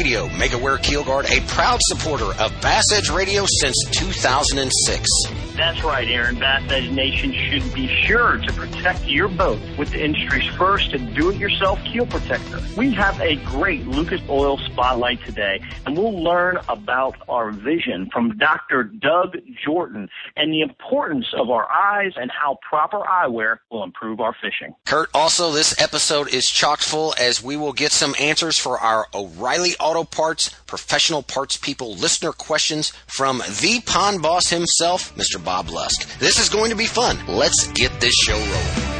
Radio. MegaWare Keelguard, a proud supporter of Bass Edge Radio since 2006. That's right, Aaron. Bass Nation should be sure to protect your boat with the industry's first and do-it-yourself keel protector. We have a great Lucas Oil spotlight today, and we'll learn about our vision from Dr. Doug Jordan and the importance of our eyes and how proper eyewear will improve our fishing. Kurt, also this episode is chock full as we will get some answers for our O'Reilly Auto Parts professional parts people listener questions from the pond boss himself, Mr. Bob Lusk. This is going to be fun. Let's get this show rolling.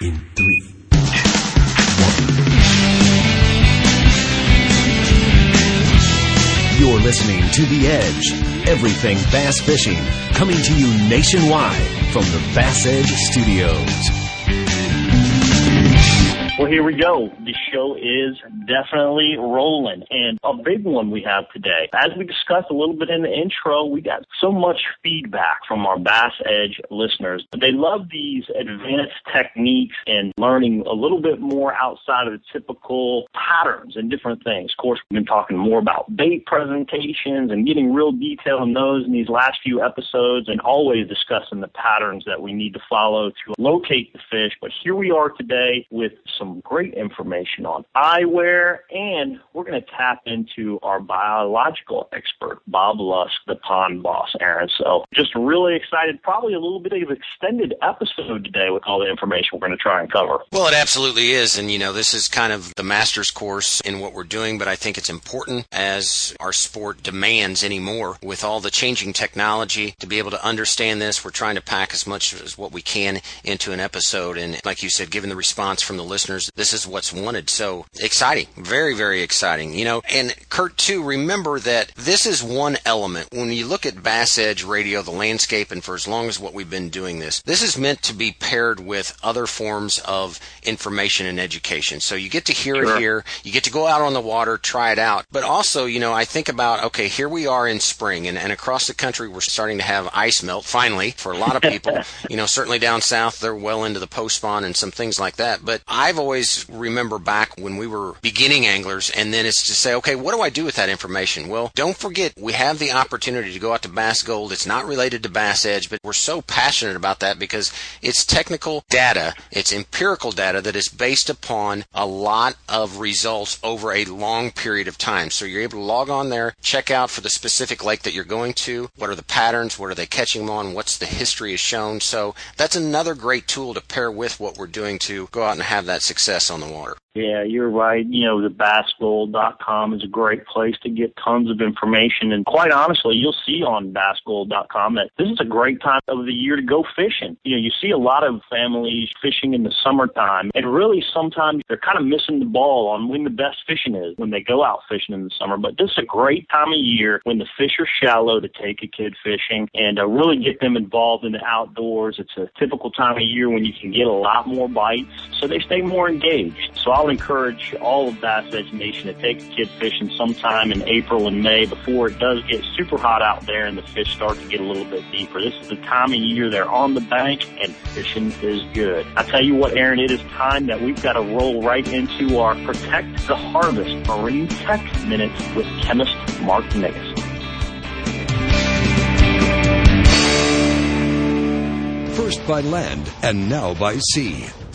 In three. You're listening to The Edge. Everything bass fishing. Coming to you nationwide from the Bass Edge Studios. Well, here we go. The show is definitely rolling and a big one we have today. As we discussed a little bit in the intro, we got so much feedback from our Bass Edge listeners. They love these advanced techniques and learning a little bit more outside of the typical patterns and different things. Of course, we've been talking more about bait presentations and getting real detail in those in these last few episodes and always discussing the patterns that we need to follow to locate the fish. But here we are today with some great information on eyewear, and we're going to tap into our biological expert, Bob Lusk, the pond boss, Aaron. So just really excited. Probably a little bit of extended episode today with all the information we're going to try and cover. Well, it absolutely is. And, you know, this is kind of the master's course in what we're doing, but I think it's important as our sport demands anymore with all the changing technology to be able to understand this. We're trying to pack as much as what we can into an episode. And like you said, given the response from the listeners, this is what's wanted. So exciting. Very, very exciting. You know, and Kurt, too, remember that this is one element. When you look at Bass Edge Radio, the landscape, and for as long as what we've been doing this, this is meant to be paired with other forms of information and education. So you get to hear Sure. it here. You get to go out on the water, try it out. But also, you know, I think about, okay, here we are in spring and, and across the country, we're starting to have ice melt finally for a lot of people. you know, certainly down south, they're well into the post spawn and some things like that. But I've always remember back when we were beginning anglers and then it's to say, okay, what do I do with that information? Well, don't forget we have the opportunity to go out to Bass Gold. It's not related to Bass Edge, but we're so passionate about that because it's technical data. It's empirical data that is based upon a lot of results over a long period of time. So you're able to log on there, check out for the specific lake that you're going to. What are the patterns? What are they catching them on? What's the history is shown? So that's another great tool to pair with what we're doing to go out and have that success on the water. Yeah, you're right. You know, the bassgold.com is a great place to get tons of information. And quite honestly, you'll see on bassgold.com that this is a great time of the year to go fishing. You know, you see a lot of families fishing in the summertime, and really sometimes they're kind of missing the ball on when the best fishing is when they go out fishing in the summer. But this is a great time of year when the fish are shallow to take a kid fishing and uh, really get them involved in the outdoors. It's a typical time of year when you can get a lot more bites, so they stay more engaged. So I'll encourage all of Bass Nation to take a kid fishing sometime in April and May before it does get super hot out there and the fish start to get a little bit deeper. This is the time of year they're on the bank and fishing is good. I tell you what, Aaron, it is time that we've got to roll right into our Protect the Harvest Marine Tech Minutes with chemist Mark. First first by land and now by sea.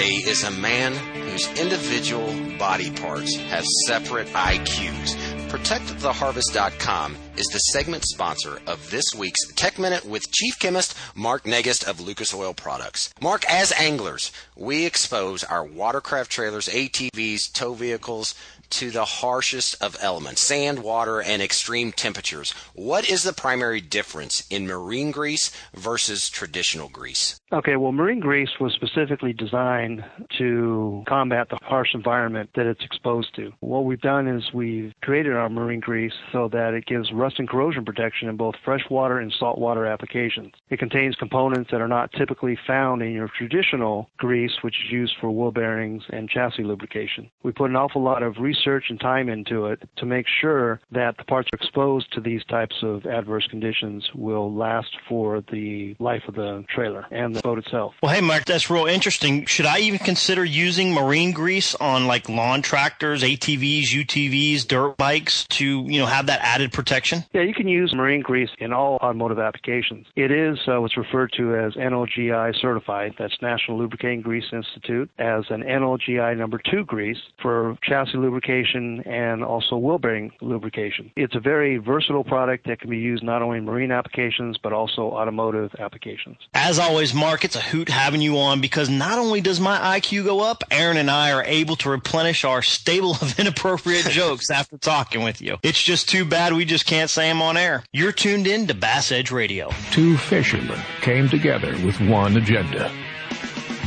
today is a man whose individual body parts have separate IQs. ProtectTheHarvest.com is the segment sponsor of this week's Tech Minute with Chief Chemist Mark Negist of Lucas Oil Products. Mark, as anglers, we expose our watercraft trailers, ATVs, tow vehicles to the harshest of elements sand, water, and extreme temperatures. What is the primary difference in marine grease versus traditional grease? Okay, well, marine grease was specifically designed to combat the harsh environment that it's exposed to. What we've done is we've created our marine grease so that it gives rust and corrosion protection in both freshwater and saltwater applications. It contains components that are not typically found in your traditional grease, which is used for wheel bearings and chassis lubrication. We put an awful lot of research and time into it to make sure that the parts exposed to these types of adverse conditions will last for the life of the trailer and the boat itself. Well, hey, Mark, that's real interesting. Should I even consider using marine grease on like lawn tractors, ATVs, UTVs, dirt bikes to, you know, have that added protection? Yeah, you can use marine grease in all automotive applications. It is uh, what's referred to as NLGI certified. That's National Lubricating Grease Institute as an NLGI number two grease for chassis lubrication and also wheel bearing lubrication. It's a very versatile product that can be used not only in marine applications but also automotive applications. As always, Mark, it's a hoot having you on because not only does my IQ go up, Aaron and I are able to replenish our stable of inappropriate jokes after talking with you. It's just too bad we just can't say them on air. You're tuned in to Bass Edge Radio. Two fishermen came together with one agenda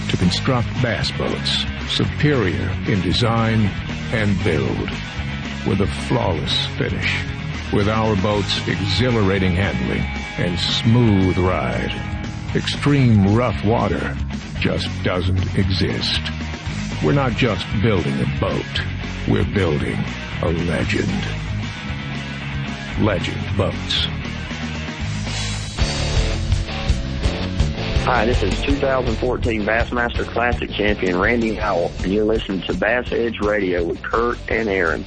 to construct bass boats superior in design and build with a flawless finish. With our boats exhilarating handling and smooth ride. Extreme rough water just doesn't exist. We're not just building a boat. We're building a legend. Legend Boats. Hi, this is 2014 Bassmaster Classic champion Randy Howell, and you're listening to Bass Edge Radio with Kurt and Aaron.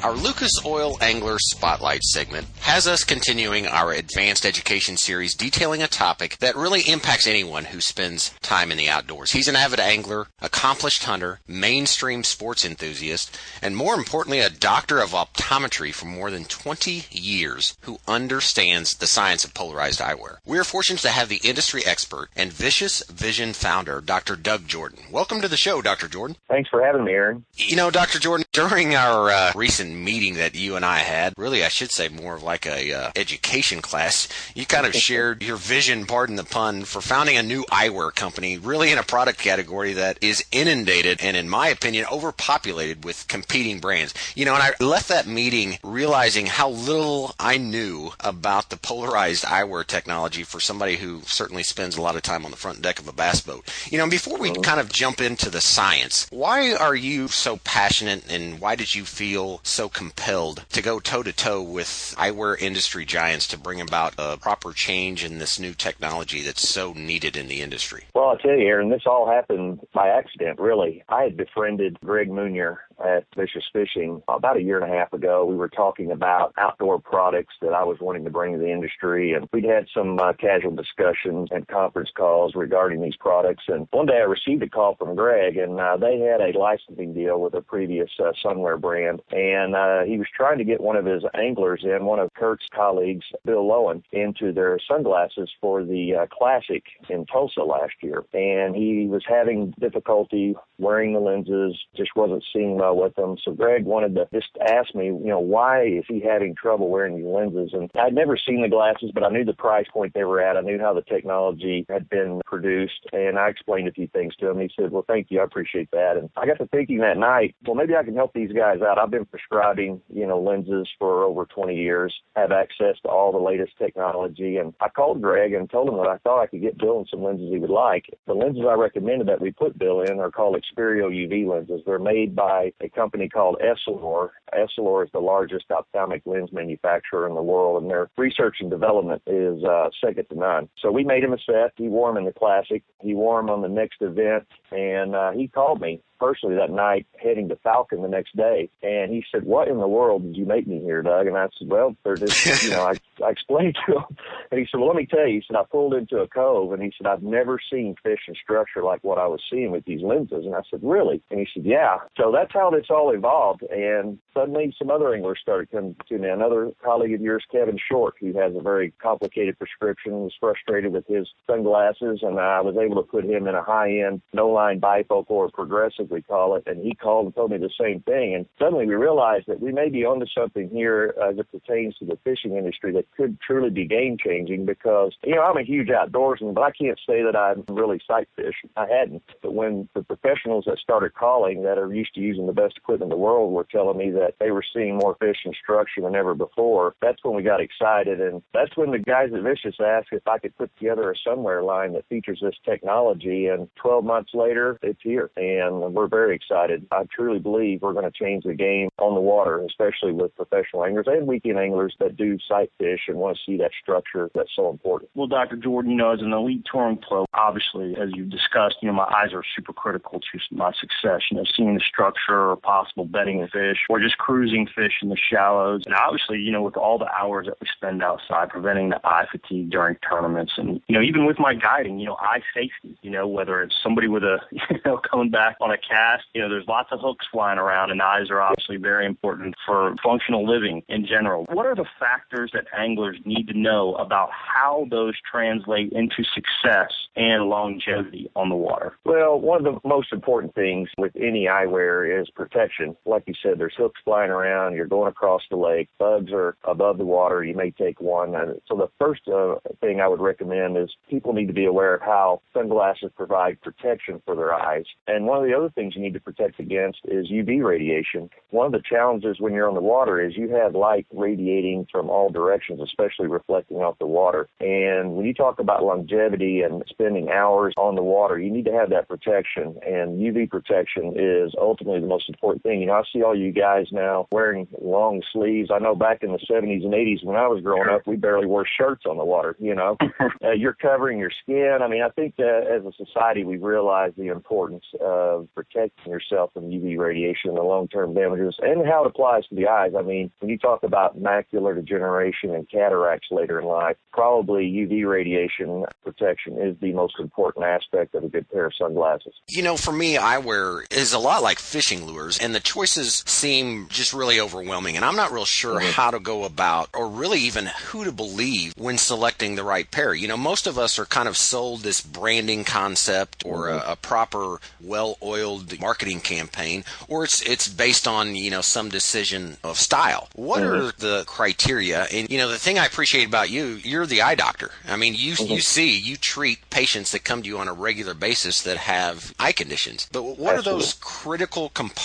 Our Lucas Oil Angler Spotlight segment has us continuing our advanced education series detailing a topic that really impacts anyone who spends time in the outdoors. He's an avid angler, accomplished hunter, mainstream sports enthusiast, and more importantly, a doctor of optometry for more than 20 years who understands the science of polarized eyewear. We are fortunate to have the industry expert and Vicious Vision founder, Dr. Doug Jordan. Welcome to the show, Dr. Jordan. Thanks for having me, Aaron. You know, Dr. Jordan, during our uh, recent meeting that you and I had, really, I should say more of like a uh, education class. You kind of shared your vision, pardon the pun, for founding a new eyewear company, really in a product category that is inundated and, in my opinion, overpopulated with competing brands. You know, and I left that meeting realizing how little I knew about the polarized eyewear technology for somebody who certainly spends a lot of time on the front deck of a bass boat. You know, before we kind of jump into the science, why are you so passionate and why did you feel so compelled to go toe to toe with eyewear industry giants to bring about a proper change in this new technology that's so needed in the industry? Well, I'll tell you, Aaron, this all happened by accident, really. I had befriended Greg Munier at Vicious Fishing about a year and a half ago. We were talking about outdoor products that I was wanting to bring to the industry, and we'd had some uh, casual discussions and conference calls regarding these products. And one day I received a call from Greg, and uh, they had a licensing deal with a previous uh, sunwear brand, and uh, he was trying to get one of his anglers in, one of Kurt's colleagues, Bill Lowen, into their sunglasses for the uh, Classic in Tulsa last year. And he was having difficulty wearing the lenses, just wasn't seeing well with them. So Greg wanted to just ask me, you know, why is he having trouble wearing these lenses? And I'd never seen the glasses, but I knew the price point they were at. I knew how the technology had been produced, and I explained a few things to him. He said, "Well, thank you, I appreciate that." And I got to thinking that night, well, maybe I can help these guys out. I've been prescribing, you know, lenses for over 20 years, have access to all the latest technology, and I called Greg and told him that I thought I could get Bill in some lenses he would like. The lenses I recommended that we put Bill in are called Xperio UV lenses. They're made by a company called Essilor. Essilor is the largest ophthalmic lens manufacturer in the world, and their research and development is uh, second to none. So we made him a set. He wore them in the Classic. He wore them on the next event, and uh, he called me personally that night heading to Falcon the next day. And he said, what in the world did you make me here, Doug? And I said, well, they're just, you know, I, I explained to him. And he said, well, let me tell you, he said, I pulled into a cove and he said, I've never seen fish and structure like what I was seeing with these lenses. And I said, really? And he said, yeah. So that's how this all evolved. And suddenly some other anglers started coming to me. Another colleague of yours, Kevin Short, who has a very complicated prescription, was frustrated with his sunglasses. And I was able to put him in a high end, no line bifocal or progressive we call it, and he called and told me the same thing. And suddenly we realized that we may be onto something here uh, as it pertains to the fishing industry that could truly be game changing because, you know, I'm a huge outdoorsman, but I can't say that I'm really sight fish. I hadn't. But when the professionals that started calling that are used to using the best equipment in the world were telling me that they were seeing more fish in structure than ever before, that's when we got excited. And that's when the guys at Vicious asked if I could put together a sunwear line that features this technology. And 12 months later, it's here. And we're very excited. I truly believe we're going to change the game on the water, especially with professional anglers and weekend anglers that do sight fish and want to see that structure that's so important. Well, Dr. Jordan, you know, as an elite touring pro, obviously, as you discussed, you know, my eyes are super critical to my success. You know, seeing the structure possible bedding fish or just cruising fish in the shallows. And obviously, you know, with all the hours that we spend outside, preventing the eye fatigue during tournaments. And, you know, even with my guiding, you know, eye safety, you know, whether it's somebody with a, you know, coming back on a cast. You know, there's lots of hooks flying around, and eyes are obviously very important for functional living in general. What are the factors that anglers need to know about how those translate into success and longevity on the water? Well, one of the most important things with any eyewear is protection. Like you said, there's hooks flying around, you're going across the lake, bugs are above the water, you may take one. And so the first uh, thing I would recommend is people need to be aware of how sunglasses provide protection for their eyes. And one of the other things you need to protect against is UV radiation. One of the challenges when you're on the water is you have light radiating from all directions, especially reflecting off the water. And when you talk about longevity and spending hours on the water, you need to have that protection. And UV protection is ultimately the most important thing. You know, I see all you guys now wearing long sleeves. I know back in the 70s and 80s when I was growing up, we barely wore shirts on the water. You know, uh, you're covering your skin. I mean, I think that as a society, we realize the importance of protecting yourself from UV radiation and the long-term damages and how it applies to the eyes. I mean, when you talk about macular degeneration and cataracts later in life, probably UV radiation protection is the most important aspect of a good pair of sunglasses. You know, for me, eyewear is a lot like fishing lures, and the choices seem just really overwhelming. And I'm not real sure mm-hmm. how to go about or really even who to believe when selecting the right pair. You know, most of us are kind of sold this branding concept or mm-hmm. a, a proper, well oiled marketing campaign, or it's it's based on you know some decision of style. What mm-hmm. are the criteria? And you know the thing I appreciate about you, you're the eye doctor. I mean, you mm-hmm. you see, you treat patients that come to you on a regular basis that have eye conditions. But what Absolutely. are those critical components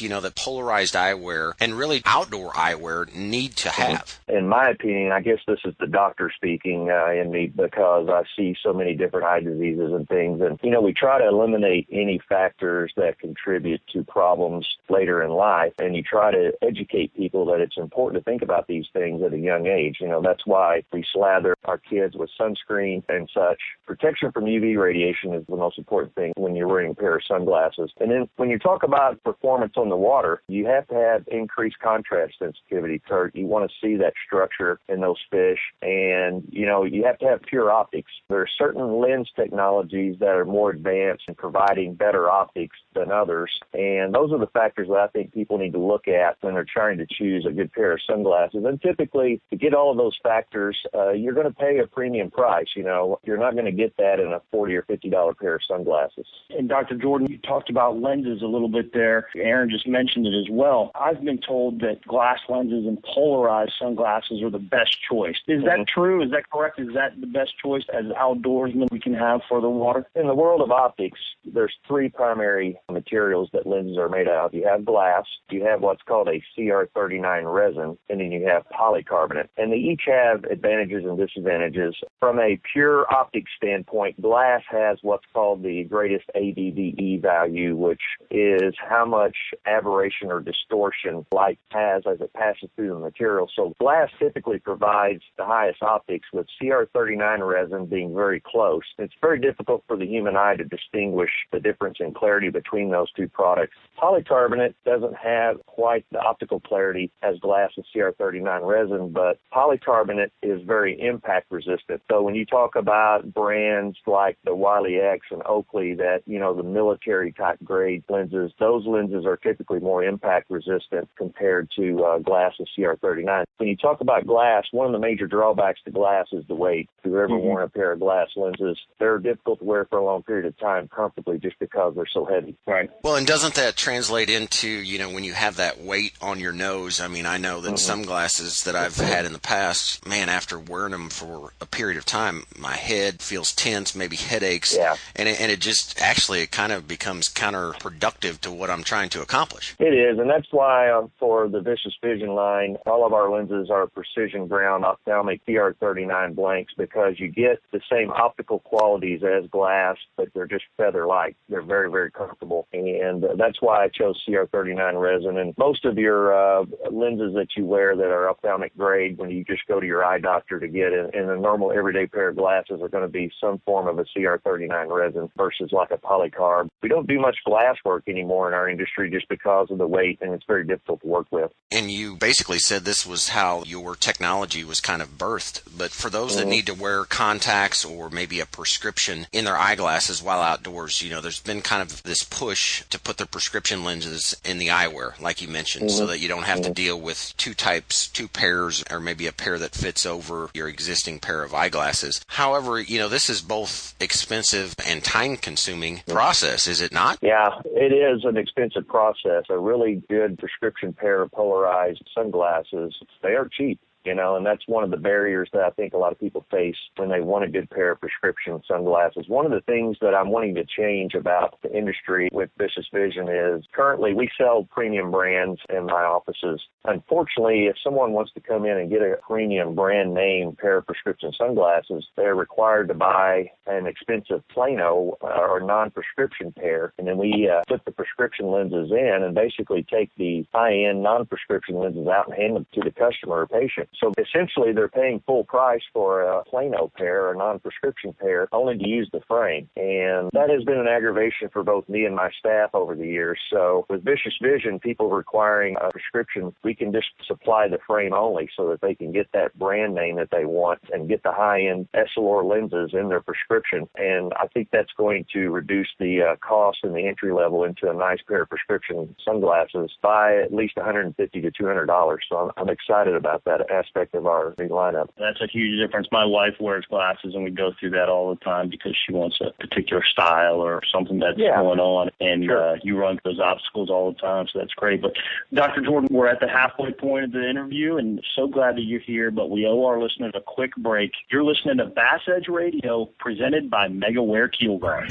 you know that polarized eyewear and really outdoor eyewear need to have? In my opinion, I guess this is the doctor speaking uh, in me because I see so many different eye diseases and things, and you know we try to eliminate any factors that contribute to problems later in life. And you try to educate people that it's important to think about these things at a young age. You know, that's why we slather our kids with sunscreen and such. Protection from UV radiation is the most important thing when you're wearing a pair of sunglasses. And then when you talk about performance on the water, you have to have increased contrast sensitivity, Kurt. You want to see that structure in those fish. And, you know, you have to have pure optics. There are certain lens technologies that are more advanced in providing better optics than others. And those are the factors that I think people need to look at when they're trying to choose a good pair of sunglasses. And typically, to get all of those factors, uh, you're going to pay a premium price. You know, you're not going to get that in a forty or fifty dollar pair of sunglasses. And Dr. Jordan, you talked about lenses a little bit there. Aaron just mentioned it as well. I've been told that glass lenses and polarized sunglasses are the best choice. Is that mm-hmm. true? Is that correct? Is that the best choice as outdoorsmen we can have for the water? In the world of optics, there's three primary materials that lenses are made out of. You have glass, you have what's called a CR39 resin, and then you have polycarbonate. And they each have advantages and disadvantages. From a pure optic standpoint, glass has what's called the greatest Abbe value, which is how much aberration or distortion light has as it passes through the material. So glass typically provides the highest optics with CR39 resin being very close. It's very difficult for the human eye to distinguish the difference in clarity between those two products. Polycarbonate doesn't have quite the optical clarity as glass and CR39 resin, but polycarbonate is very impact resistant. So when you talk about brands like the Wiley X and Oakley that, you know, the military type grade lenses, those lenses are typically more impact resistant compared to uh, glass and CR39. When you talk about glass, one of the major drawbacks to glass is the weight. If you've ever mm-hmm. worn a pair of glass lenses, they're difficult to wear for a long period of time comfortably just because they're so heavy. Right. Well, and doesn't that translate into, you know, when you have that weight on your nose? I mean, I know that mm-hmm. some glasses that I've had in the past, man, after wearing them for a period of time, my head feels tense, maybe headaches. Yeah. And it, and it just actually it kind of becomes counterproductive to what I'm trying to accomplish. It is, and that's why uh, for the Vicious Vision line, all of our lenses are precision ground ophthalmic CR39 blanks because you get the same optical qualities as glass, but they're just feather light. They're very, very comfortable. And uh, that's why I chose CR39 resin. And most of your uh, lenses that you wear that are ophthalmic grade, when you just go to your eye doctor to get in, in a normal everyday pair of glasses, are going to be some form of a CR39 resin versus like a polycarb. We don't do much glass work anymore in our industry just because of the weight, and it's very difficult to work with. And you basically said this was how your technology was kind of birthed. But for those mm-hmm. that need to wear contacts or maybe a prescription in their eyeglasses while outdoors, you know, there's been kind of this push to put their prescription lenses in the eyewear, like you mentioned, mm-hmm. so that you don't have mm-hmm. to deal with two types, two pairs, or maybe a pair that fits over your existing pair of eyeglasses. However, you know, this is both expensive and time consuming process, is it not? Yeah, it is an expensive process. A really good prescription pair of polarized sunglasses, they are cheap you know, and that's one of the barriers that I think a lot of people face when they want a good pair of prescription sunglasses. One of the things that I'm wanting to change about the industry with Vicious Vision is currently we sell premium brands in my offices. Unfortunately, if someone wants to come in and get a premium brand name pair of prescription sunglasses, they're required to buy an expensive Plano uh, or non-prescription pair, and then we uh, put the prescription lenses in and basically take the high-end non-prescription lenses out and hand them to the customer or patient. So essentially, they're paying full price for a Plano pair, a non-prescription pair, only to use the frame. And that has been an aggravation for both me and my staff over the years. So with Vicious Vision, people requiring a prescription, we can just supply the frame only so that they can get that brand name that they want and get the high-end Essilor lenses in their prescription. And I think that's going to reduce the uh, cost and the entry level into a nice pair of prescription sunglasses by at least 150 to 200 dollars. So I'm, I'm excited about that aspect of our lineup. That's a huge difference. My wife wears glasses, and we go through that all the time because she wants a particular style or something that's yeah. going on, and sure. uh, you run those obstacles all the time, so that's great. But Dr. Jordan, we're at the halfway point of the interview, and so glad that you're here. But we owe our listeners a quick break. You're listening to Bass Edge Radio, presented by MegaWare Keel Guard.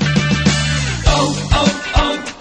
Oh, oh, oh.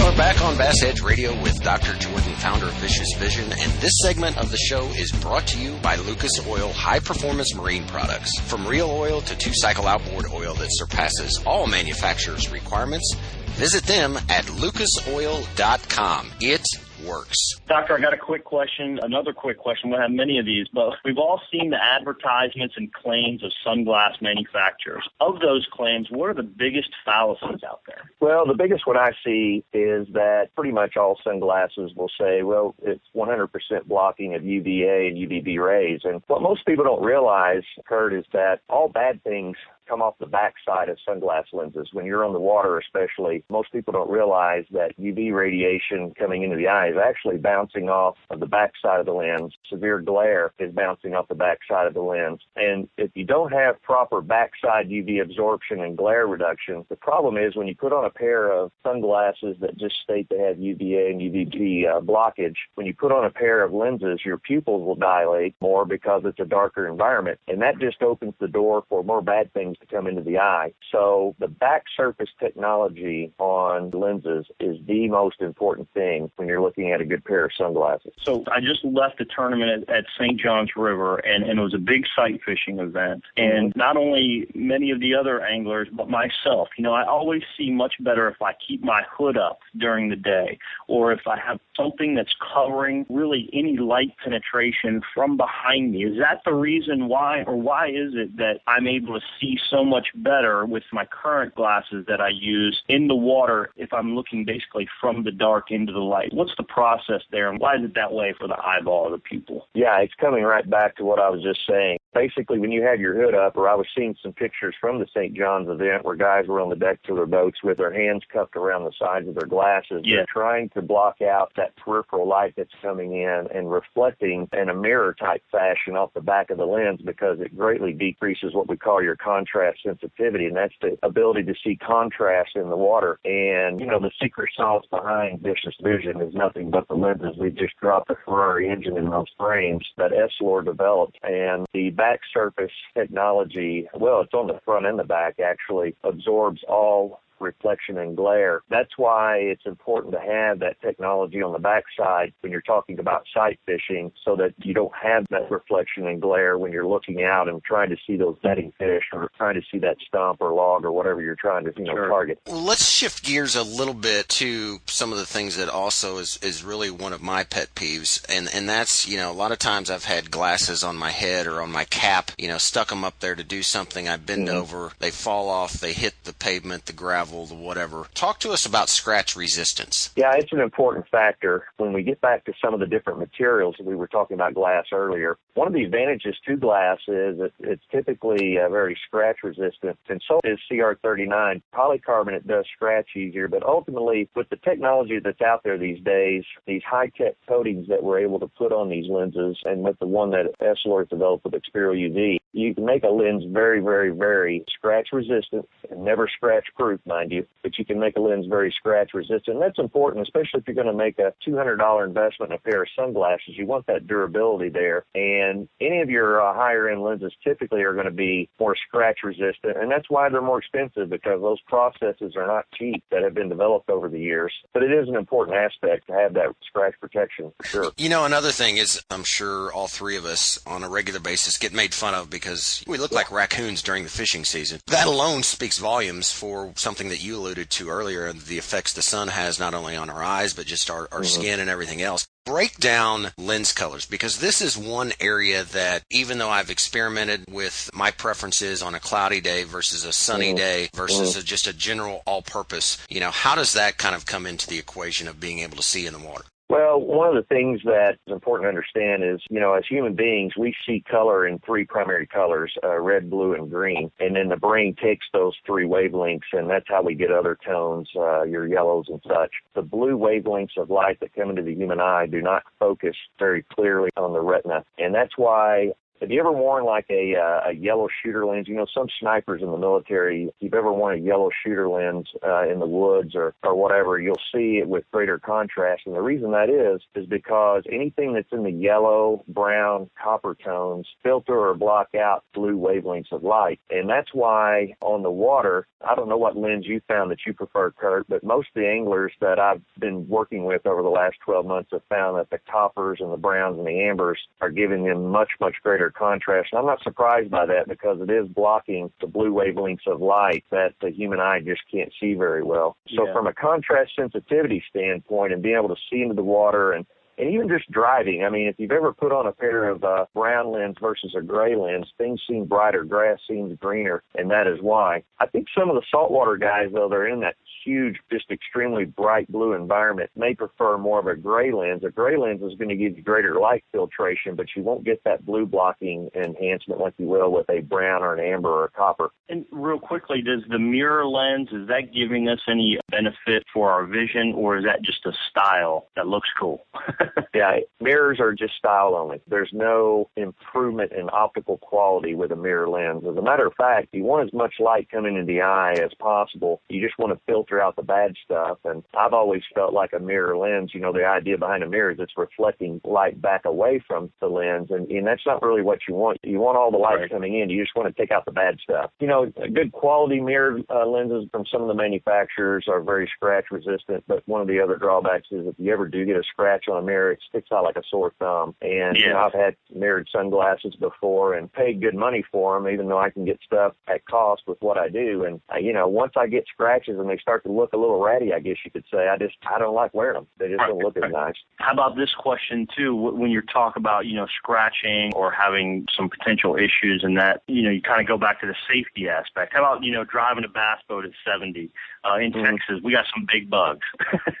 Are back on Bass Edge Radio with Dr. Jordan, founder of Vicious Vision, and this segment of the show is brought to you by Lucas Oil High Performance Marine Products. From real oil to two cycle outboard oil that surpasses all manufacturers' requirements, visit them at lucasoil.com. It works. Doctor, I got a quick question, another quick question. We'll have many of these, but we've all seen the advertisements and claims of sunglass manufacturers. Of those claims, what are the biggest fallacies out there? Well, the biggest one I see is that pretty much all sunglasses will say, well, it's 100% blocking of UVA and UVB rays. And what most people don't realize, Kurt, is that all bad things come off the backside of sunglass lenses. When you're on the water, especially, most people don't realize that UV radiation coming into the eye is actually bouncing off of the backside of the lens. Severe glare is bouncing off the backside of the lens. And if you don't have proper backside UV absorption and glare reduction, the problem is when you put on a pair of sunglasses that just state they have UVA and UVB uh, blockage, when you put on a pair of lenses, your pupils will dilate more because it's a darker environment. And that just opens the door for more bad things to come into the eye. So the back surface technology on lenses is the most important thing when you're looking at a good pair of sunglasses. So I just left a tournament at, at St. John's River and, and it was a big sight fishing event. And mm-hmm. not only many of the other anglers, but myself, you know, I always see much better if I keep my hood up during the day or if I have something that's covering really any light penetration from behind me. Is that the reason why or why is it that I'm able to see so much better with my current glasses that I use in the water if I'm looking basically from the dark into the light. What's the process there and why is it that way for the eyeball or the pupil? Yeah, it's coming right back to what I was just saying basically when you had your hood up, or I was seeing some pictures from the St. John's event where guys were on the deck of their boats with their hands cupped around the sides of their glasses. Yeah. They're trying to block out that peripheral light that's coming in and reflecting in a mirror type fashion off the back of the lens because it greatly decreases what we call your contrast sensitivity, and that's the ability to see contrast in the water. And, you know, the secret sauce behind Vicious Vision is nothing but the lenses. We just dropped a Ferrari engine in those frames that Essilor developed, and the back surface technology, well, it's on the front and the back actually, absorbs all reflection and glare. That's why it's important to have that technology on the backside when you're talking about sight fishing so that you don't have that reflection and glare when you're looking out and trying to see those bedding fish or trying to see that stump or log or whatever you're trying to you know Sure. target. Let's shift gears a little bit to some of the things that also is, is really one of my pet peeves. And, and that's, you know, a lot of times I've had glasses on my head or on my cap, you know, stuck them up there to do something. I bend Mhm. over, they fall off, they hit the pavement, the gravel, the whatever. Talk to us about scratch resistance. Yeah, it's an important factor. When we get back to some of the different materials that we were talking about glass earlier, one of the advantages to glass is that it's typically uh, very scratch resistant, and so is CR39. Polycarbonate does scratch easier, but ultimately, with the technology that's out there these days, these high-tech coatings that we're able to put on these lenses, and with the one that Essilor developed with Xperio UV, you can make a lens very, very, very scratch resistant and never scratch proof, mind you, but you can make a lens very scratch resistant. That's important, especially if you're going to make a $200 investment in a pair of sunglasses. You want that durability there. And any of your uh, higher end lenses typically are going to be more scratch resistant. And that's why they're more expensive because those processes are not cheap that have been developed over the years. But it is an important aspect to have that scratch protection for sure. You know, another thing is, I'm sure all three of us on a regular basis get made fun of because we look like raccoons during the fishing season. That alone speaks volumes for something that you alluded to earlier and the effects the sun has not only on our eyes, but just our, our Mhm. skin and everything else. Break down lens colors because this is one area that even though I've experimented with my preferences on a cloudy day versus a sunny Mhm. day versus Mhm. a, just a general all purpose, you know, how does that kind of come into the equation of being able to see in the water? Well, one of the things that is important to understand is, you know, as human beings, we see color in three primary colors, uh, red, blue, and green. And then the brain takes those three wavelengths, and that's how we get other tones, uh, your yellows and such. The blue wavelengths of light that come into the human eye do not focus very clearly on the retina. And that's why have you ever worn like a uh, a yellow shooter lens? You know, some snipers in the military. If you've ever worn a yellow shooter lens uh, in the woods or or whatever, you'll see it with greater contrast. And the reason that is is because anything that's in the yellow, brown, copper tones filter or block out blue wavelengths of light. And that's why on the water, I don't know what lens you found that you prefer, Kurt, but most of the anglers that I've been working with over the last 12 months have found that the coppers and the browns and the ambers are giving them much much greater contrast. And I'm not surprised by that because it is blocking the blue wavelengths of light that the human eye just can't see very well. So Yeah. from a contrast sensitivity standpoint and being able to see into the water and and even just driving. I mean, if you've ever put on a pair of uh, brown lens versus a gray lens, things seem brighter, grass seems greener, and that is why. I think some of the saltwater guys, though, they're in that huge, just extremely bright blue environment, may prefer more of a gray lens. A gray lens is going to give you greater light filtration, but you won't get that blue blocking enhancement like you will with a brown or an amber or a copper. And real quickly, does the mirror lens is that giving us any benefit for our vision, or is that just a style that looks cool? yeah, mirrors are just style only. There's no improvement in optical quality with a mirror lens. As a matter of fact, you want as much light coming into the eye as possible. You just want to filter out the bad stuff. And I've always felt like a mirror lens, you know, the idea behind a mirror is it's reflecting light back away from the lens. And, and that's not really what you want. You want all the light Right. coming in. You just want to take out the bad stuff. You know, good quality mirror uh, lenses from some of the manufacturers are very scratch resistant. But one of the other drawbacks is if you ever do get a scratch on a mirror, it sticks out like a sore thumb. And you know, I've had mirrored sunglasses before and paid good money for them, even though I can get stuff at cost with what I do. And uh, you know, once I get scratches and they start to look a little ratty, I guess you could say, I just I don't like wearing them. They just Right, don't look as nice. How about this question too? When you talk about you know scratching or having some potential issues, and that you know you kind of go back to the safety aspect. How about you know driving a bass boat at 70 uh, in Mhm. Texas? We got some big bugs.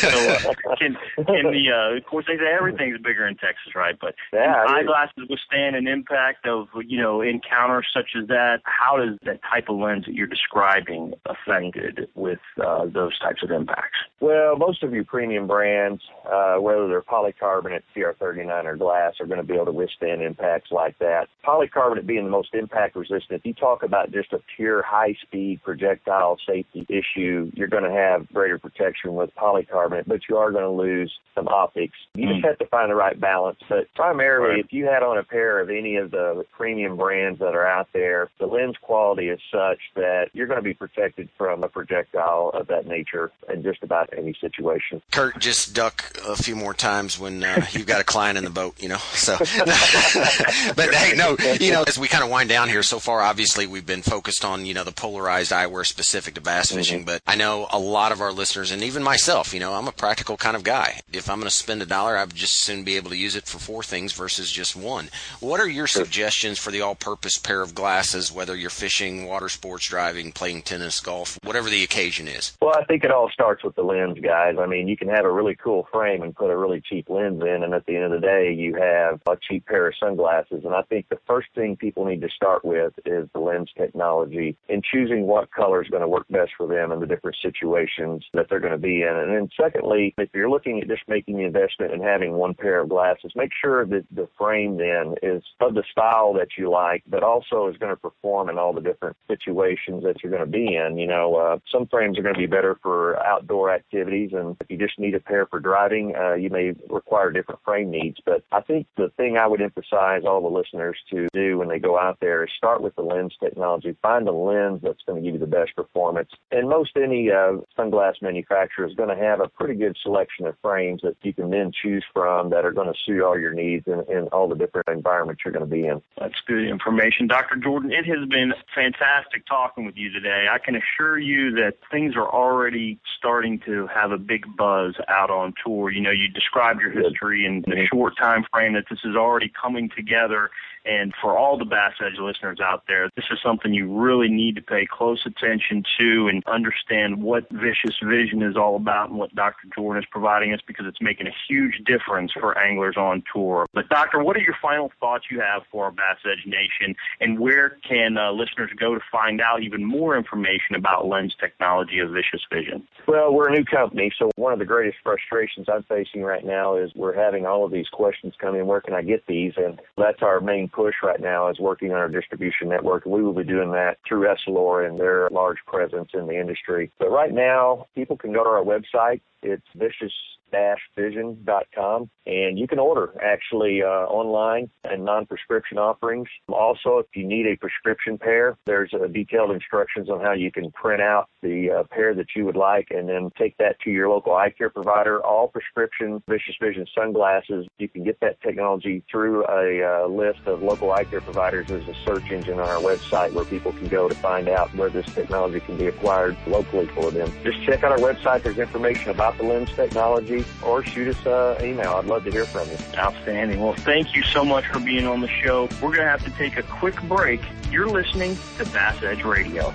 so uh, can can the uh, of course they say everything's bigger in Texas, right? But Yeah, eyeglasses withstand an impact of you know encounters such as that? How does that type of lens that you're describing affected with uh, those types of impacts? Well, most of your premium brands, uh, whether they're polycarbonate, CR39, or glass, are going to be able to withstand impacts like that. Polycarbonate being the most impact resistant, if you talk about just a pure high speed projectile safety issue, you're going to have greater protection with polycarbonate, but you are going to lose some optics. You just have to find the right balance. But primarily, if you had on a pair of any of the premium brands that are out there, the lens quality is such that you're going to be protected from a projectile of that nature in just about any situation. Kurt, just duck a few more times when uh, you've got a client in the boat, you know. So, but hey, no, you know, as we kind of wind down here, so far, obviously, we've been focused on you know the polarized eyewear specific to bass fishing. But I know a lot of our listeners, and even myself, you know, I'm a practical kind of guy. If I'm going to spend a dollar, I'd just soon be able to use it for four things versus just one. What are your suggestions for the all-purpose pair of glasses, whether you're fishing, water sports, driving, playing tennis, golf, whatever the occasion is? Well, I think it all starts with the lens, guys. I mean, you can have a really cool frame and put a really cheap lens in, and at the end of the day, you have a cheap pair of sunglasses. And I think the first thing people need to start with is the lens technology and choosing what color is going to work best for them in the different situations that they're going to be in. And then secondly, if you're looking at just making the investment and having one pair of glasses, make sure that the frame then is of the style that you like, but also is going to perform in all the different situations that you're going to be in. You know, uh, some frames are going to be better for outdoor activities, and if you just need a pair for driving, uh, you may require different frame needs. But I think the thing I would emphasize all the listeners to do when they go out there is start with the lens technology. Find a lens that's going to give you the best performance. And most any uh, sunglass manufacturer is going to have a pretty good selection of frames that you can then choose from that are going to suit all your needs in, in all the different environments you're going to be in. That's good information. Dr. Jordan, it has been fantastic talking with you today. I can assure you that things are already starting to have a big buzz out on tour. You know, you described your history in a short time frame that this is already coming together. And for all the Bass Edge listeners out there, this is something you really need to pay close attention to and understand what Vicious Vision is all about and what Dr. Jordan is providing us because it's making a huge difference for anglers on tour. But Doctor, what are your final thoughts you have for our Bass Edge Nation and where can uh, listeners go to find out even more information about lens technology of Vicious Vision? Well, we're a new company, so one of the greatest frustrations I'm facing right now is we're having all of these questions come in. Where can I get these? And that's our main push right now is working on our distribution network. We will be doing that through Essilor and their large presence in the industry. But right now, people can go to our website. It's vision.com. And you can order actually uh, online and non-prescription offerings. Also, if you need a prescription pair, there's uh, detailed instructions on how you can print out the uh, pair that you would like and then take that to your local eye care provider. All prescription Vicious Vision sunglasses, you can get that technology through a uh, list of local eye care providers. There's a search engine on our website where people can go to find out where this technology can be acquired locally for them. Just check out our website. There's information about the lens technology or shoot us an email. I'd love to hear from you. Outstanding. Well, thank you so much for being on the show. We're going to have to take a quick break. You're listening to Bass Edge Radio.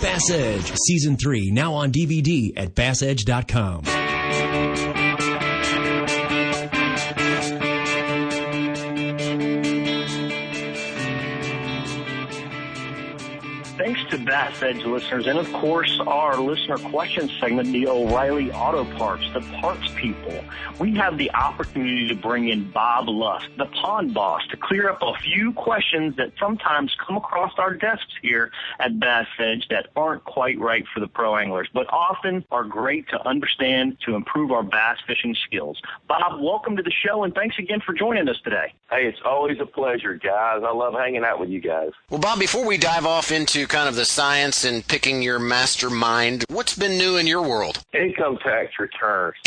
Bass Edge Season 3 now on DVD at bassedge.com. Thanks to Bass Edge listeners, and of course our listener question segment, the O'Reilly Auto Parts, the parts people. We have the opportunity to bring in Bob Lusk, the pond boss, to clear up a few questions that sometimes come across our desks here at Bass Edge that aren't quite right for the pro anglers, but often are great to understand to improve our bass fishing skills. Bob, welcome to the show, and thanks again for joining us today. Hey, it's always a pleasure, guys. I love hanging out with you guys. Well, Bob, before we dive off into kind of the science and picking your mastermind, what's been new in your world? Income tax returns.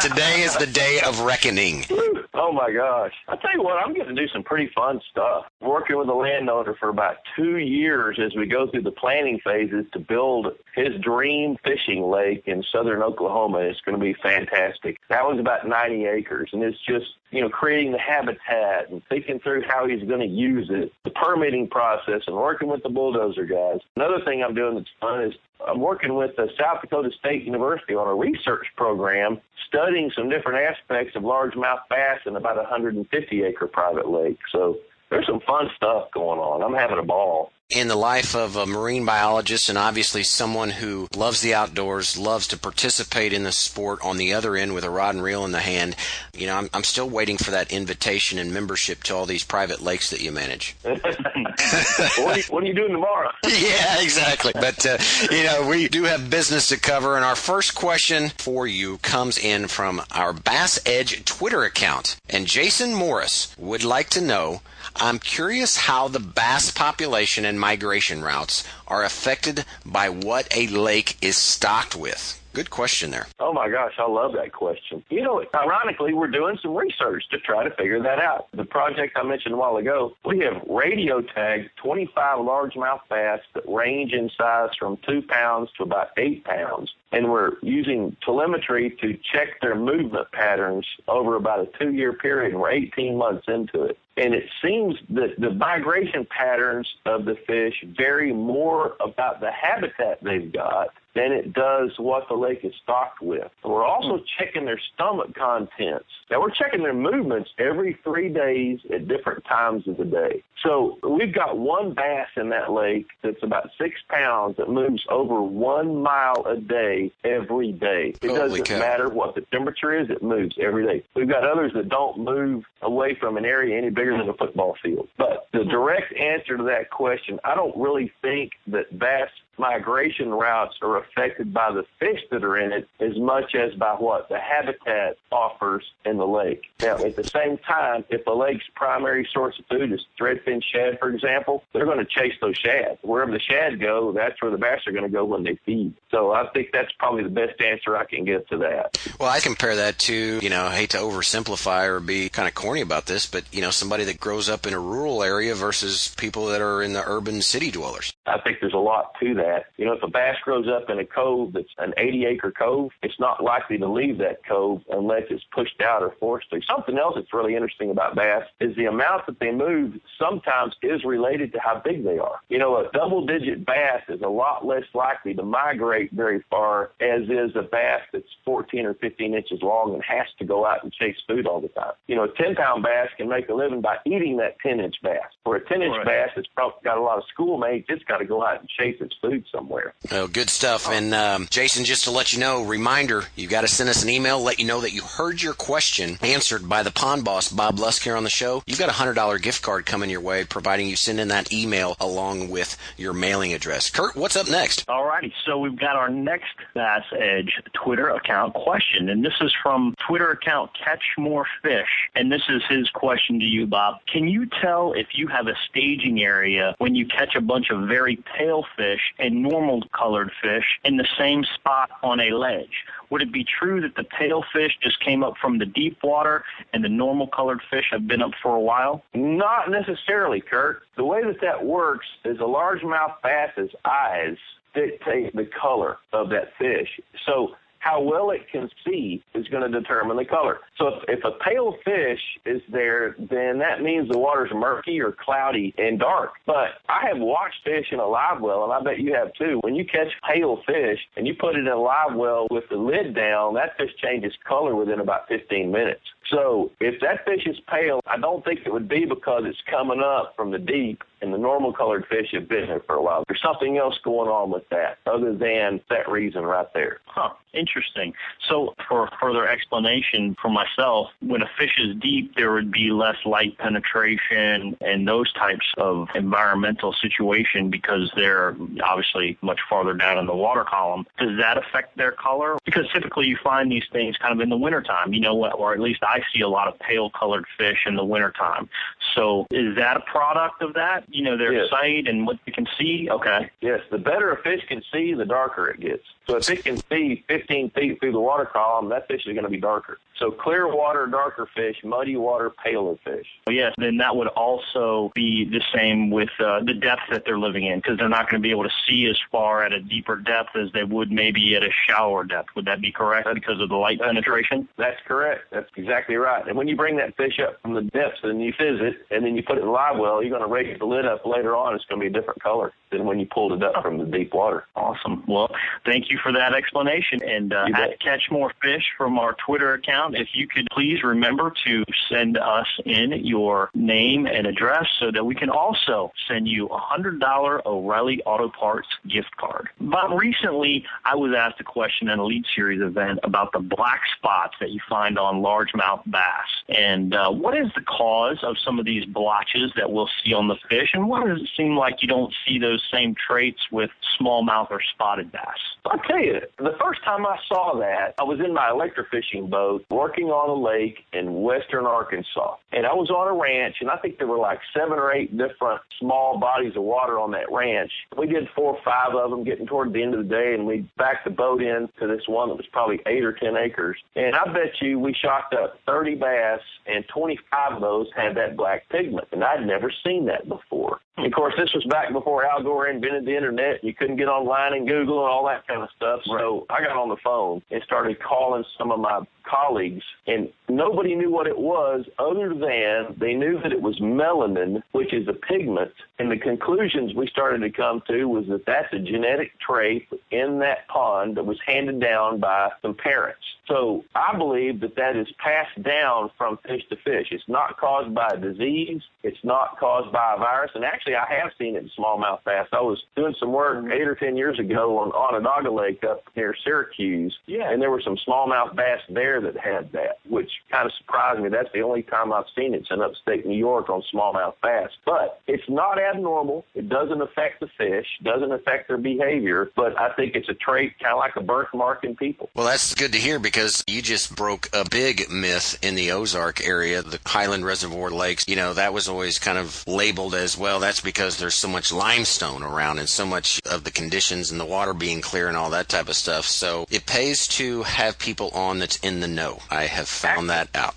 Today is the day of reckoning. Oh my gosh. I tell you what, I'm getting to do some pretty fun stuff. Working with a landowner for about two years as we go through the planning phases to build his dream fishing lake in southern Oklahoma. It's going to be fantastic. That one's about 90 acres and it's just, you know, creating the habitat and thinking through how he's going to use it, the permitting process and working with the bulldozer guys. Another thing I'm doing that's fun is I'm working with the South Dakota State University on a research program studying some different aspects of largemouth bass in about a 150 acre private lake. So there's some fun stuff going on. I'm having a ball in the life of a marine biologist and obviously someone who loves the outdoors, loves to participate in the sport on the other end with a rod and reel in the hand, you know, I'm, I'm still waiting for that invitation and membership to all these private lakes that you manage. what, are you, what, are you, doing tomorrow? yeah, exactly. But, uh, you know, we do have business to cover. And our first question for you comes in from our Bass Edge Twitter account. And Jason Morris would like to know I'm curious how the bass population and migration routes are affected by what a lake is stocked with. Good question there. Oh my gosh, I love that question. You know, ironically, we're doing some research to try to figure that out. The project I mentioned a while ago, we have radio tagged 25 largemouth bass that range in size from two pounds to about eight pounds. And we're using telemetry to check their movement patterns over about a two year period. We're 18 months into it. And it seems that the migration patterns of the fish vary more about the habitat they've got than it does what the lake is stocked with. We're also hmm. checking their stomach contents. Now we're checking their movements every three days at different times of the day. So we've got one bass in that lake that's about six pounds that moves over one mile a day every day. It Holy doesn't cow. matter what the temperature is, it moves every day. We've got others that don't move away from an area any bigger than a football field. But the hmm. direct answer to that question, I don't really think that bass migration routes are affected by the fish that are in it as much as by what the habitat offers in the lake. Now, at the same time, if the lake's primary source of food is threadfin shad, for example, they're going to chase those shad. Wherever the shad go, that's where the bass are going to go when they feed. So I think that's probably the best answer I can give to that. Well, I compare that to, you know, I hate to oversimplify or be kind of corny about this, but, you know, somebody that grows up in a rural area versus people that are in the urban city dwellers. I think there's a lot to that. That. You know, if a bass grows up in a cove that's an 80 acre cove, it's not likely to leave that cove unless it's pushed out or forced to. Something else that's really interesting about bass is the amount that they move sometimes is related to how big they are. You know, a double digit bass is a lot less likely to migrate very far as is a bass that's 14 or 15 inches long and has to go out and chase food all the time. You know, a 10 pound bass can make a living by eating that 10 inch bass. For a 10 inch right. bass that's probably got a lot of schoolmates, it's got to go out and chase its food somewhere. Oh, good stuff. And um, Jason, just to let you know, reminder, you've got to send us an email, let you know that you heard your question answered by the pond boss, Bob Lusk, here on the show. You've got a $100 gift card coming your way, providing you send in that email along with your mailing address. Kurt, what's up next? All righty. So we've got our next Bass Edge Twitter account question, and this is from Twitter account Catch More Fish. And this is his question to you, Bob. Can you tell if you have a staging area when you catch a bunch of very pale fish and normal colored fish in the same spot on a ledge? Would it be true that the pale fish just came up from the deep water and the normal colored fish have been up for a while? Not necessarily, Kurt. The way that that works is a largemouth bass's eyes dictate the color of that fish. So how well it can see is going to determine the color. So if, if a pale fish is there, then that means the water's murky or cloudy and dark. But I have watched fish in a live well, and I bet you have too. When you catch pale fish and you put it in a live well with the lid down, that fish changes color within about 15 minutes. So if that fish is pale, I don't think it would be because it's coming up from the deep and the normal colored fish have been there for a while. There's something else going on with that other than that reason right there. Huh. Interesting. So for further explanation for myself, when a fish is deep, there would be less light penetration and those types of environmental situation because they're obviously much farther down in the water column. Does that affect their color? Because typically you find these things kind of in the wintertime, you know, or at least I see a lot of pale colored fish in the wintertime. So is that a product of that? You know, their yes. sight and what you can see? Okay. Yes, the better a fish can see, the darker it gets. So if it can see 15 feet through the water column, that fish is going to be darker. So clear water, darker fish, muddy water, paler fish. Well, yes, then that would also be the same with uh, the depth that they're living in because they're not going to be able to see as far at a deeper depth as they would maybe at a shallower depth. Would that be correct because of the light penetration? That's correct. That's exactly right. And when you bring that fish up from the depths and you fizz it and then you put it in live well, you're going to raise the lid up later on. It's going to be a different color than when you pulled it up from the deep water. Awesome. Well, thank you for that explanation. And uh, at Catch More Fish from our Twitter account, if you could please remember to send us in your name and address so that we can also send you a $100 O'Reilly Auto Parts gift card. But recently, I was asked a question at an Elite Series event about the black spots that you find on largemouth bass. And uh, what is the cause of some of these blotches that we'll see on the fish? And why does it seem like you don't see those same traits with smallmouth or spotted bass? I'll tell you, the first time I saw that, I was in my electrofishing boat working on a lake in western Arkansas. And I was on a ranch, and I think there were like seven or eight different small bodies of water on that ranch. We did four or five of them getting toward the end of the day, and we backed the boat in to this one that was probably eight or ten acres. And I bet you we shot up 30 bass, and 25 of those had that black pigment. And I'd never seen that before. Of course, this was back before Al Gore invented the internet. You couldn't get online and Google and all that kind of stuff. So I got on the phone and started calling some of my colleagues, and nobody knew what it was other than they knew that it was melanin, which is a pigment. And the conclusions we started to come to was that that's a genetic trait in that pond that was handed down by some parents. So I believe that that is passed down from fish to fish. It's not caused by a disease. It's not caused by a virus. And actually, I have seen it in smallmouth bass. I was doing some work mm-hmm. eight or ten years ago on Onondaga Lake up near Syracuse. Yeah. And there were some smallmouth bass there that had that, which kind of surprised me. That's the only time I've seen it in upstate New York on smallmouth bass. But it's not abnormal. It doesn't affect the fish, doesn't affect their behavior, but I think it's a trait kind of like a birthmark in people. Well, that's good to hear because you just broke a big myth in the Ozark area, the Highland Reservoir Lakes. You know, that was always kind of labeled as well. That's because there's so much limestone around and so much of the conditions and the water being clear and all that type of stuff. So it pays to have people on that's in the know. I have found that out.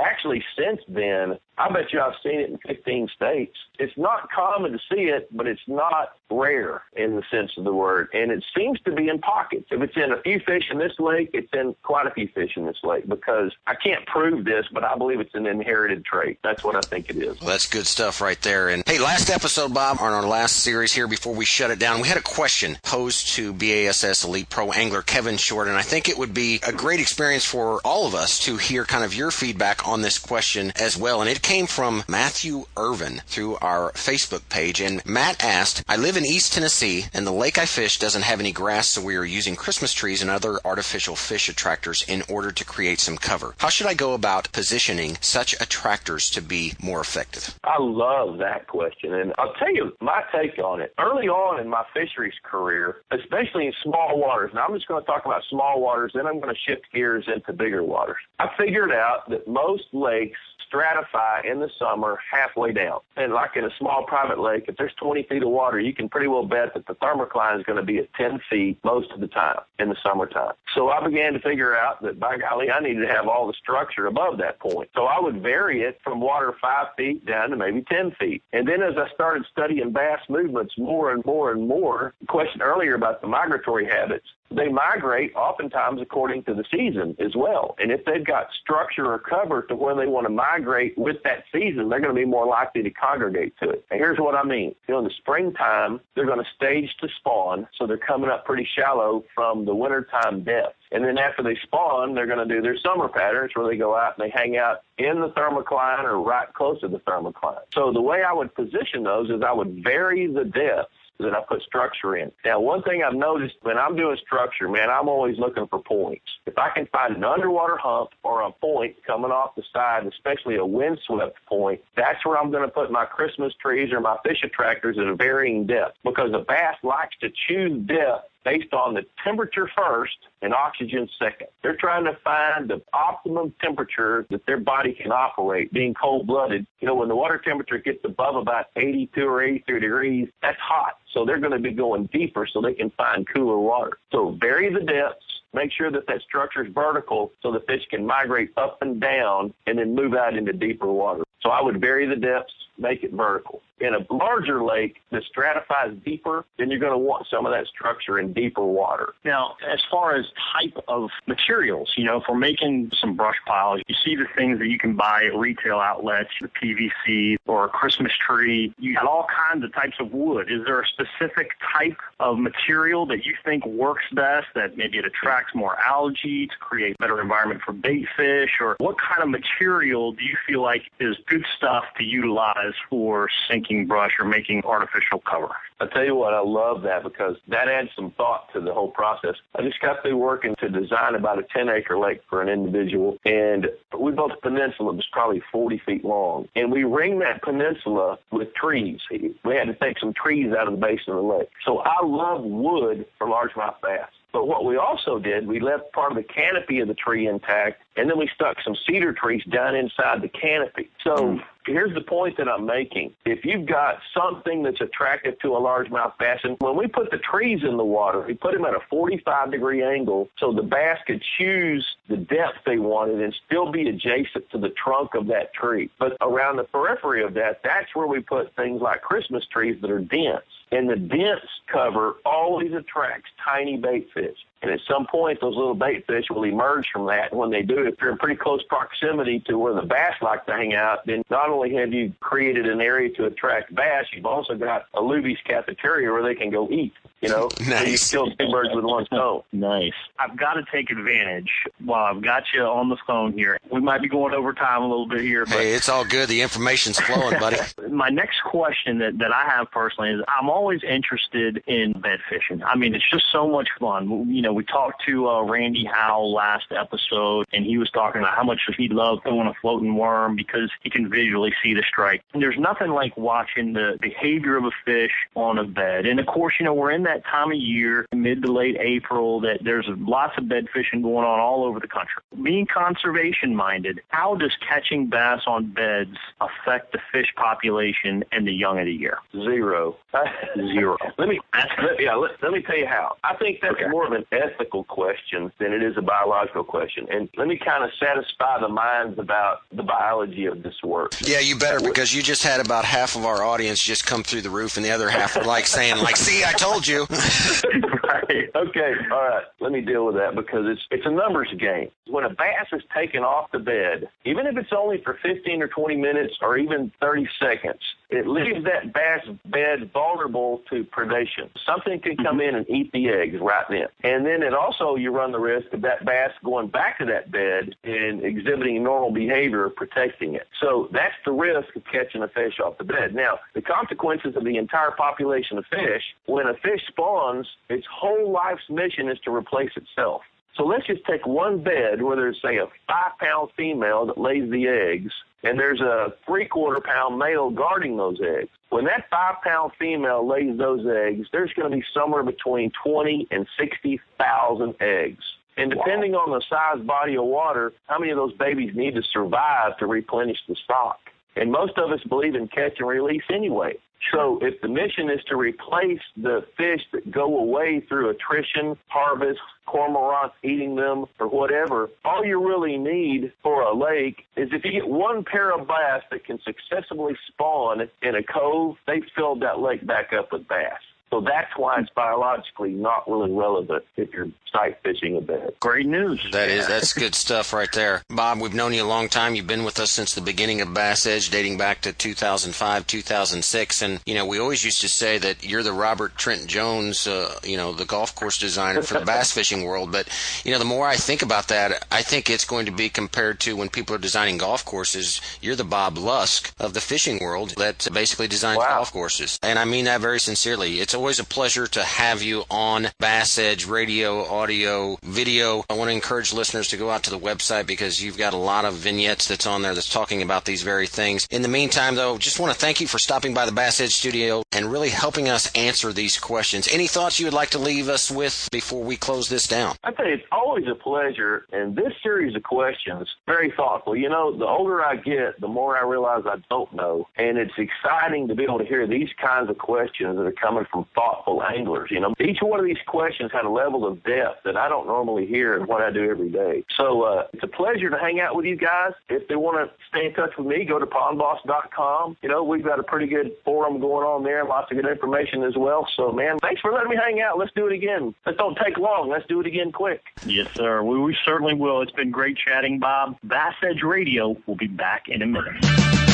Actually, since then I bet you I've seen it in 15 states. It's not common to see it, but it's not rare in the sense of the word. And it seems to be in pockets. If it's in a few fish in this lake, it's in quite a few fish in this lake because I can't prove this, but I believe it's an inherited trait. That's what I think it is. Well, that's good stuff right there. And hey, last episode, Bob, on our last series here before we shut it down, we had a question posed to BASS Elite Pro angler Kevin Short, and I think it would be a great experience for all of us to hear kind of your feedback on this question as well. And it came from Matthew Irvin through our Facebook page. And Matt asked, I live in East Tennessee, and the lake I fish doesn't have any grass, so we are using Christmas trees and other artificial fish attractors in order to create some cover. How should I go about positioning such attractors to be more effective? I love that question. And I'll tell you my take on it. Early on in my fisheries career, especially in small waters, and I'm just going to talk about small waters, then I'm going to shift gears into bigger waters. I figured out that most lakes stratify in the summer halfway down. And like in a small private lake, if there's 20 feet of water, you can pretty well bet that the thermocline is going to be at 10 feet most of the time in the summertime. So I began to figure out that by golly, I needed to have all the structure above that point. So I would vary it from water five feet down to maybe 10 feet. And then as I started studying bass movements more and more and more, question earlier about the migratory habits, they migrate oftentimes according to the season as well. And if they've got structure or cover to where they want to migrate with that season, they're going to be more likely to congregate to it. And here's what I mean. In the springtime, they're going to stage to spawn, so they're coming up pretty shallow from the wintertime depth. And then after they spawn, they're going to do their summer patterns where they go out and they hang out in the thermocline or right close to the thermocline. So the way I would position those is I would vary the depth that I put structure in. Now, one thing I've noticed when I'm doing structure, man, I'm always looking for points. If I can find an underwater hump or a point coming off the side, especially a windswept point, that's where I'm going to put my Christmas trees or my fish attractors at a varying depth because a bass likes to choose depth based on the temperature first and oxygen second. They're trying to find the optimum temperature that their body can operate, being cold blooded. You know, when the water temperature gets above about 82 or 83 degrees, that's hot. So they're going to be going deeper so they can find cooler water. So vary the depths. Make sure that that structure is vertical so the fish can migrate up and down and then move out into deeper water. So I would vary the depths, make it vertical. In a larger lake that stratifies deeper, then you're going to want some of that structure in deeper water. Now, as far as type of materials, you know, if we're making some brush piles, you see the things that you can buy at retail outlets, the PVC or a Christmas tree. You got all kinds of types of wood. Is there a specific type of material that you think works best, that maybe it attracts more algae to create better environment for bait fish? Or what kind of material do you feel like is good stuff to utilize for sinking brush or making artificial cover. I tell you what, I love that because that adds some thought to the whole process. I just got through working to design about a 10 acre lake for an individual, and we built a peninsula that was probably 40 feet long. And we ringed that peninsula with trees. We had to take some trees out of the basin of the lake. So I love wood for largemouth bass. But what we also did, we left part of the canopy of the tree intact, and then we stuck some cedar trees down inside the canopy. So hmm. here's the point that I'm making. If you've got something that's attractive to a largemouth bass, and when we put the trees in the water, we put them at a 45 degree angle so the bass could choose the depth they wanted and still be adjacent to the trunk of that tree. But around the periphery of that, that's where we put things like Christmas trees that are dense. And the dense cover always attracts tiny bait fish. And at some point, those little bait fish will emerge from that. And when they do, if you're in pretty close proximity to where the bass like to hang out, then not only have you created an area to attract bass, you've also got a Luby's cafeteria where they can go eat. You know, nice. so you kill two birds with one stone. Nice. I've got to take advantage while I've got you on the phone here. We might be going over time a little bit here, but hey, it's all good. The information's flowing, buddy. My next question that, that I have personally is I'm always interested in bed fishing. I mean, it's just so much fun. You know, we talked to uh, Randy Howell last episode, and he was talking about how much he loved throwing a floating worm because he can visually see the strike. And there's nothing like watching the behavior of a fish on a bed. And of course, you know, we're in that time of year, mid to late April, that there's lots of bed fishing going on all over the country. Being conservation minded, how does catching bass on beds affect the fish population and the young of the year? Zero. zero. Let me, let, yeah, let, let me tell you how. I think that's Okay. more of an ethical question than it is a biological question. And let me kind of satisfy the minds about the biology of this work. Yeah, you better because you just had about half of our audience just come through the roof, and the other half were like saying, "Like, see, I told you." right. Okay. All right. Let me deal with that because it's it's a numbers game. When a bass is taken off the bed, even if it's only for 15 or 20 minutes or even 30 seconds, it leaves that bass bed vulnerable to predation. Something can come mm-hmm. in and eat the eggs right then. And then it also you run the risk of that bass going back to that bed and exhibiting normal behavior, protecting it. So that's the risk of catching a fish off the bed. Now, the consequences of the entire population of fish, when a fish spawns, its whole life's mission is to replace itself. So let's just take one bed where there's, say, a five pound female that lays the eggs, and there's a three quarter pound male guarding those eggs. When that five pound female lays those eggs, there's going to be somewhere between 20 and 60,000 eggs. And depending on the size body of water, how many of those babies need to survive to replenish the stock? And most of us believe in catch and release anyway. So if the mission is to replace the fish that go away through attrition, harvest, cormorants eating them, or whatever, all you really need for a lake is if you get one pair of bass that can successfully spawn in a cove, they've filled that lake back up with bass. So that's why it's biologically not really relevant if you're sight fishing a bed. Great news. That is that's good stuff right there. Bob, we've known you a long time. You've been with us since the beginning of Bass Edge, dating back to 2005, 2006, and you know we always used to say that you're the Robert Trent Jones, uh, you know, the golf course designer for the bass fishing world. But you know, the more I think about that, I think it's going to be compared to when people are designing golf courses. You're the Bob Lusk of the fishing world that basically designs Wow. golf courses, and I mean that very sincerely. It's always a pleasure to have you on Bass Edge Radio, audio, video. I want to encourage listeners to go out to the website because you've got a lot of vignettes that's on there that's talking about these very things. In the meantime, though, just want to thank you for stopping by the Bass Edge studio and really helping us answer these questions. Any thoughts you would like to leave us with before we close this down? I you, it's always a pleasure. And this series of questions, very thoughtful. You know, the older I get, the more I realize I don't know. And it's exciting to be able to hear these kinds of questions that are coming from thoughtful anglers. You know, each one of these questions had a level of depth that I don't normally hear in what I do every day. So uh, it's a pleasure to hang out with you guys. If they want to stay in touch with me, go to pondboss.com. You know, we've got a pretty good forum going on there, lots of good information as well. So, man, thanks for letting me hang out. Let's do it again. Let's don't take long. Let's do it again quick. Yes, sir. We, we certainly will. It's been great chatting, Bob. Bass Edge Radio will be back in a minute.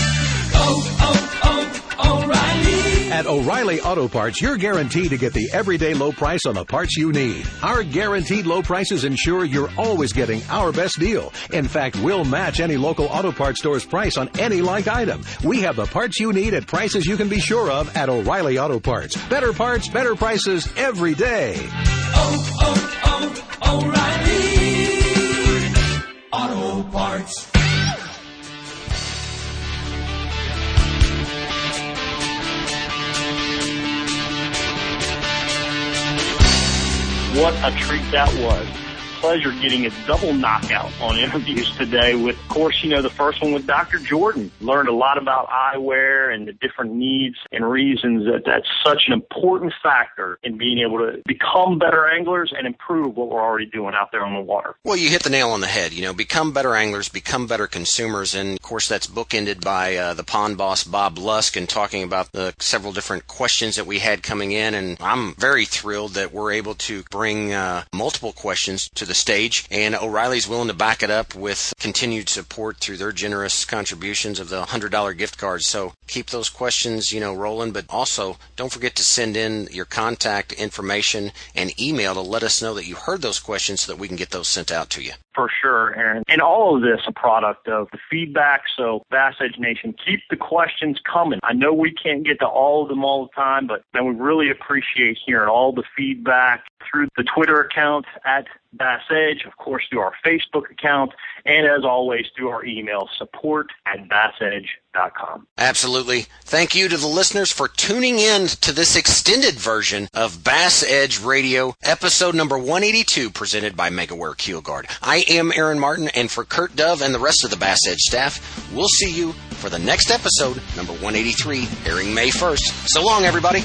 At O'Reilly Auto Parts, you're guaranteed to get the everyday low price on the parts you need. Our guaranteed low prices ensure you're always getting our best deal. In fact, we'll match any local auto parts store's price on any like item. We have the parts you need at prices you can be sure of at O'Reilly Auto Parts. Better parts, better prices every day. What a treat that was. Pleasure getting a double knockout on interviews today with, of course, you know, the first one with Dr. Jordan. Learned a lot about eyewear and the different needs and reasons that that's such an important factor in being able to become better anglers and improve what we're already doing out there on the water. Well, you hit the nail on the head. You know, become better anglers, become better consumers, and of course that's bookended by uh, the pond boss Bob Lusk and talking about the several different questions that we had coming in. And I'm very thrilled that we're able to bring uh, multiple questions to the stage. And O'Reilly's willing to back it up with continued support through their generous contributions of the $100 gift cards. So keep those questions, you know, rolling. But also don't forget to send in your contact information and email to let us know that you heard those questions so that we can get those sent out to you. For sure, Aaron. And all of this a product of the feedback. So Bass Edge Nation, keep the questions coming. I know we can't get to all of them all the time, but then we really appreciate hearing all the feedback through the Twitter account at Bass Edge, of course, through our Facebook account, and as always, through our email, support at bassedge.com. Absolutely. Thank you to the listeners for tuning in to this extended version of Bass Edge Radio, episode number 182, presented by MegaWare Keel Guard. I am Aaron Martin, and for Kurt Dove and the rest of the Bass Edge staff, we'll see you for the next episode, number 183, airing May 1st. So long, everybody.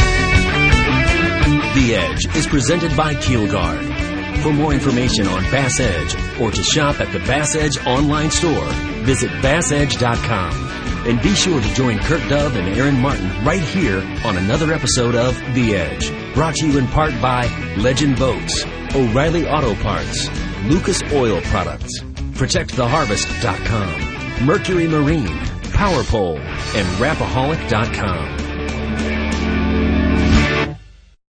The Edge is presented by Keelguard. For more information on Bass Edge or to shop at the Bass Edge online store, visit bassedge.com. And be sure to join Kurt Dove and Aaron Martin right here on another episode of The Edge. Brought to you in part by Legend Boats, O'Reilly Auto Parts, Lucas Oil Products, ProtectTheHarvest.com, Mercury Marine, PowerPole, and Rapaholic.com.